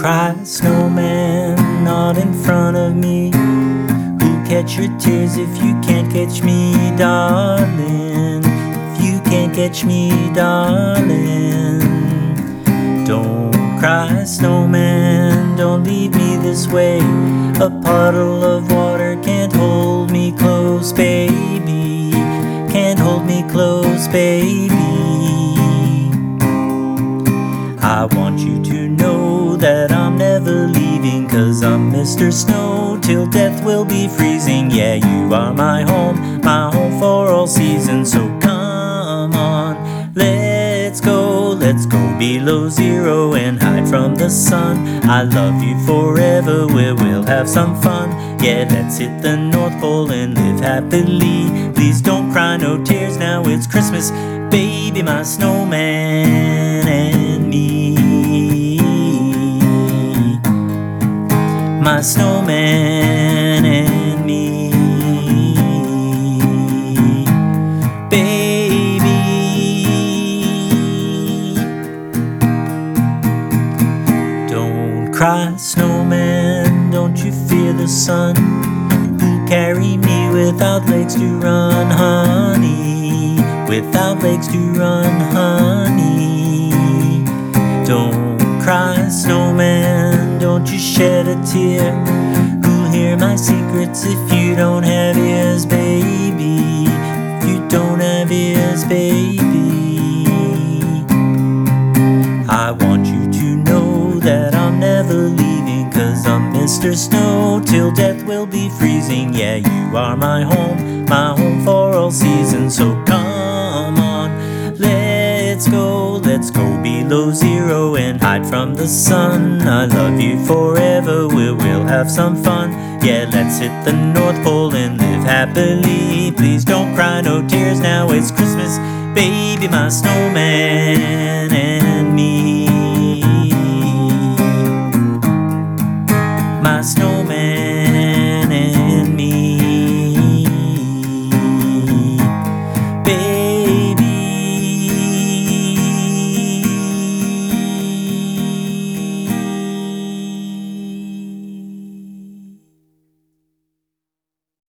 cry, snowman, not in front of me. Who'll catch your tears if you can't catch me, darling? If you can't catch me, darling. Don't cry, snowman, don't leave me this way. A puddle of water can't hold me close, baby. Can't hold me close, baby. I want you to know that Leaving, cause I'm Mr. Snow till death will be freezing. Yeah, you are my home, my home for all seasons. So come on, let's go, let's go below zero and hide from the sun. I love you forever, we'll have some fun. Yeah, let's hit the North Pole and live happily. Please don't cry, no tears now, it's Christmas. Baby, my snowman My snowman and me. Baby. Don't cry, snowman, don't you fear the sun? Who'll carry me without legs to run, honey? Without legs to run, honey. Don't cry, snowman, don't you shed a tear. Who'll hear my secrets if you don't have ears, baby? If you don't have ears, baby. I want you to know that I'm never leaving, cause I'm Mr. Snow till death will be freezing. Yeah, you are my home, my home for all seasons. So come on, let's go, let's go below zero and hide from the sun. I love you forever, we will have some fun. Yeah, let's hit the North Pole and live happily. Please don't cry, no tears now, it's Christmas, baby, my snowman and me. My snowman.